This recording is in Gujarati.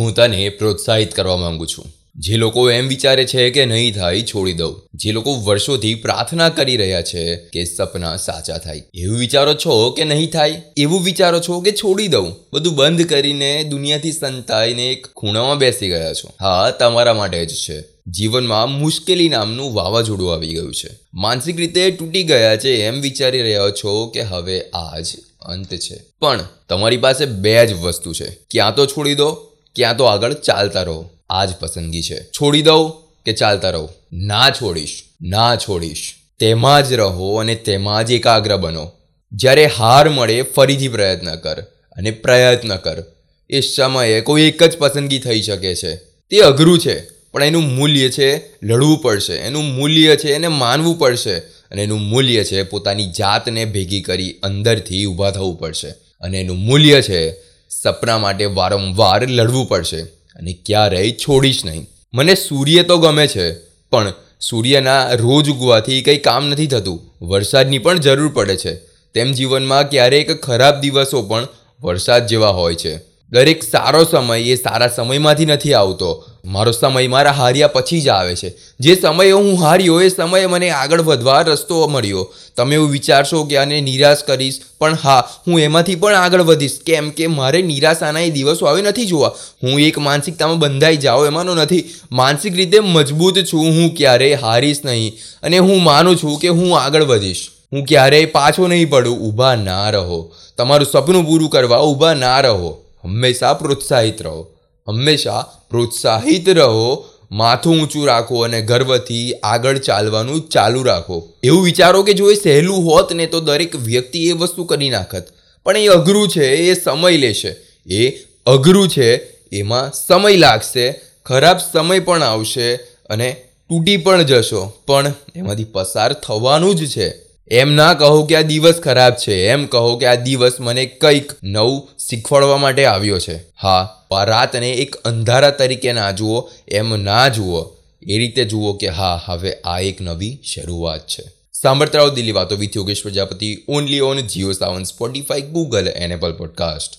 હું તને પ્રોત્સાહિત કરવા માંગુ છું. જે લોકો એમ વિચારે છે કે નહીં થાય, છોડી દઉં. જે લોકો વર્ષોથી પ્રાર્થના કરી રહ્યા છે કે સપના સાચા થાય. એવું વિચારો છો કે નહીં થાય? એવું વિચારો છો કે છોડી દઉં? બધું બંધ કરીને દુનિયાથી સંતાઈને એક ખૂણામાં બેસી ગયા છો. હા, તમારા માટે જ છે. જીવનમાં મુશ્કેલી નામનું વાવાઝોડું આવી ગયું છે. માનસિક રીતે તૂટી ગયા છે એમ વિચારી રહ્યા છો કે હવે આ જ અંત છે. પણ તમારી પાસે બે જ વસ્તુ છે. ક્યાં તો છોડી દો ક્યાં તો આગળ ચાલતા રહો. આ જ પસંદગી છે. છોડી દઉં કે ચાલતા રહો? ના છોડીશ ના છોડીશ. તેમાં જ રહો અને તેમાં જ એકાગ્ર બનો. જ્યારે હાર મળે, ફરીથી પ્રયત્ન કર અને પ્રયત્ન કર. એ સમયે કોઈ એક જ પસંદગી થઈ શકે છે. તે અઘરું છે, પણ એનું મૂલ્ય છે લડવું પડશે. એનું મૂલ્ય છે એને માનવું પડશે અને એનું મૂલ્ય છે પોતાની જાતને ભેગી કરી અંદરથી ઊભા થવું પડશે. અને એનું મૂલ્ય છે સપના માટે વારંવાર લડવું પડશે અને ક્યારેય છોડીશ નહીં. મને સૂર્ય તો ગમે છે, પણ સૂર્યના રોજ ઉગવાથી કંઈ કામ નથી થતું. વરસાદની પણ જરૂર પડે છે. તેમ જીવનમાં ક્યારેક ખરાબ દિવસો પણ વરસાદ જેવા હોય છે. દરેક સારો સમય એ સારા સમયમાંથી નથી આવતો. મારો સમય મારા હાર્યા પછી જ આવે છે. જે સમયે હું હાર્યો એ સમયે મને આગળ વધવા રસ્તો મળ્યો. તમે એવું વિચારશો કે આને નિરાશ કરીશ. પણ હા, હું એમાંથી પણ આગળ વધીશ. કેમ કે મારે નિરાશાના એ દિવસો આવે નથી જોવા. હું એક માનસિકતામાં બંધાઈ જાઉં, એમાંનો નથી. માનસિક રીતે મજબૂત છું, હું ક્યારેય હારીશ નહીં. અને હું માનું છું કે હું આગળ વધીશ. હું ક્યારેય પાછો નહીં પડું. ઊભા ના રહો. તમારું સપનું પૂરું કરવા ઊભા ના રહો. હંમેશા પ્રોત્સાહિત રહો. હંમેશા પ્રોત્સાહિત રહો, માથું ઊંચું રાખો અને ગર્વથી આગળ ચાલવાનું ચાલુ રાખો. એવું વિચારો કે જો એ સહેલું હોત ને તો દરેક વ્યક્તિ એ વસ્તુ કરી નાખત. પણ એ અઘરું છે, એ સમય લેશે. એ અઘરું છે, એમાં સમય લાગશે, ખરાબ સમય પણ આવશે અને તૂટી પણ જશો. પણ એમાંથી પસાર થવાનું જ છે. એમ ના કહો કે આ દિવસ ખરાબ છે, એમ કહો કે આ દિવસ મને કંઈક નવું શીખવાડવા માટે આવ્યો છે. હા રાતને એક અંધારા તરીકે ના જુઓ, એમ ના જુઓ. એ રીતે જુઓ કે હા, હવે આ એક નવી શરૂઆત છે. સાંભળતા રહો દિલ્હી વાતો with Yogesh Prajapati only on Jio Saavn Spotify Google and Apple podcast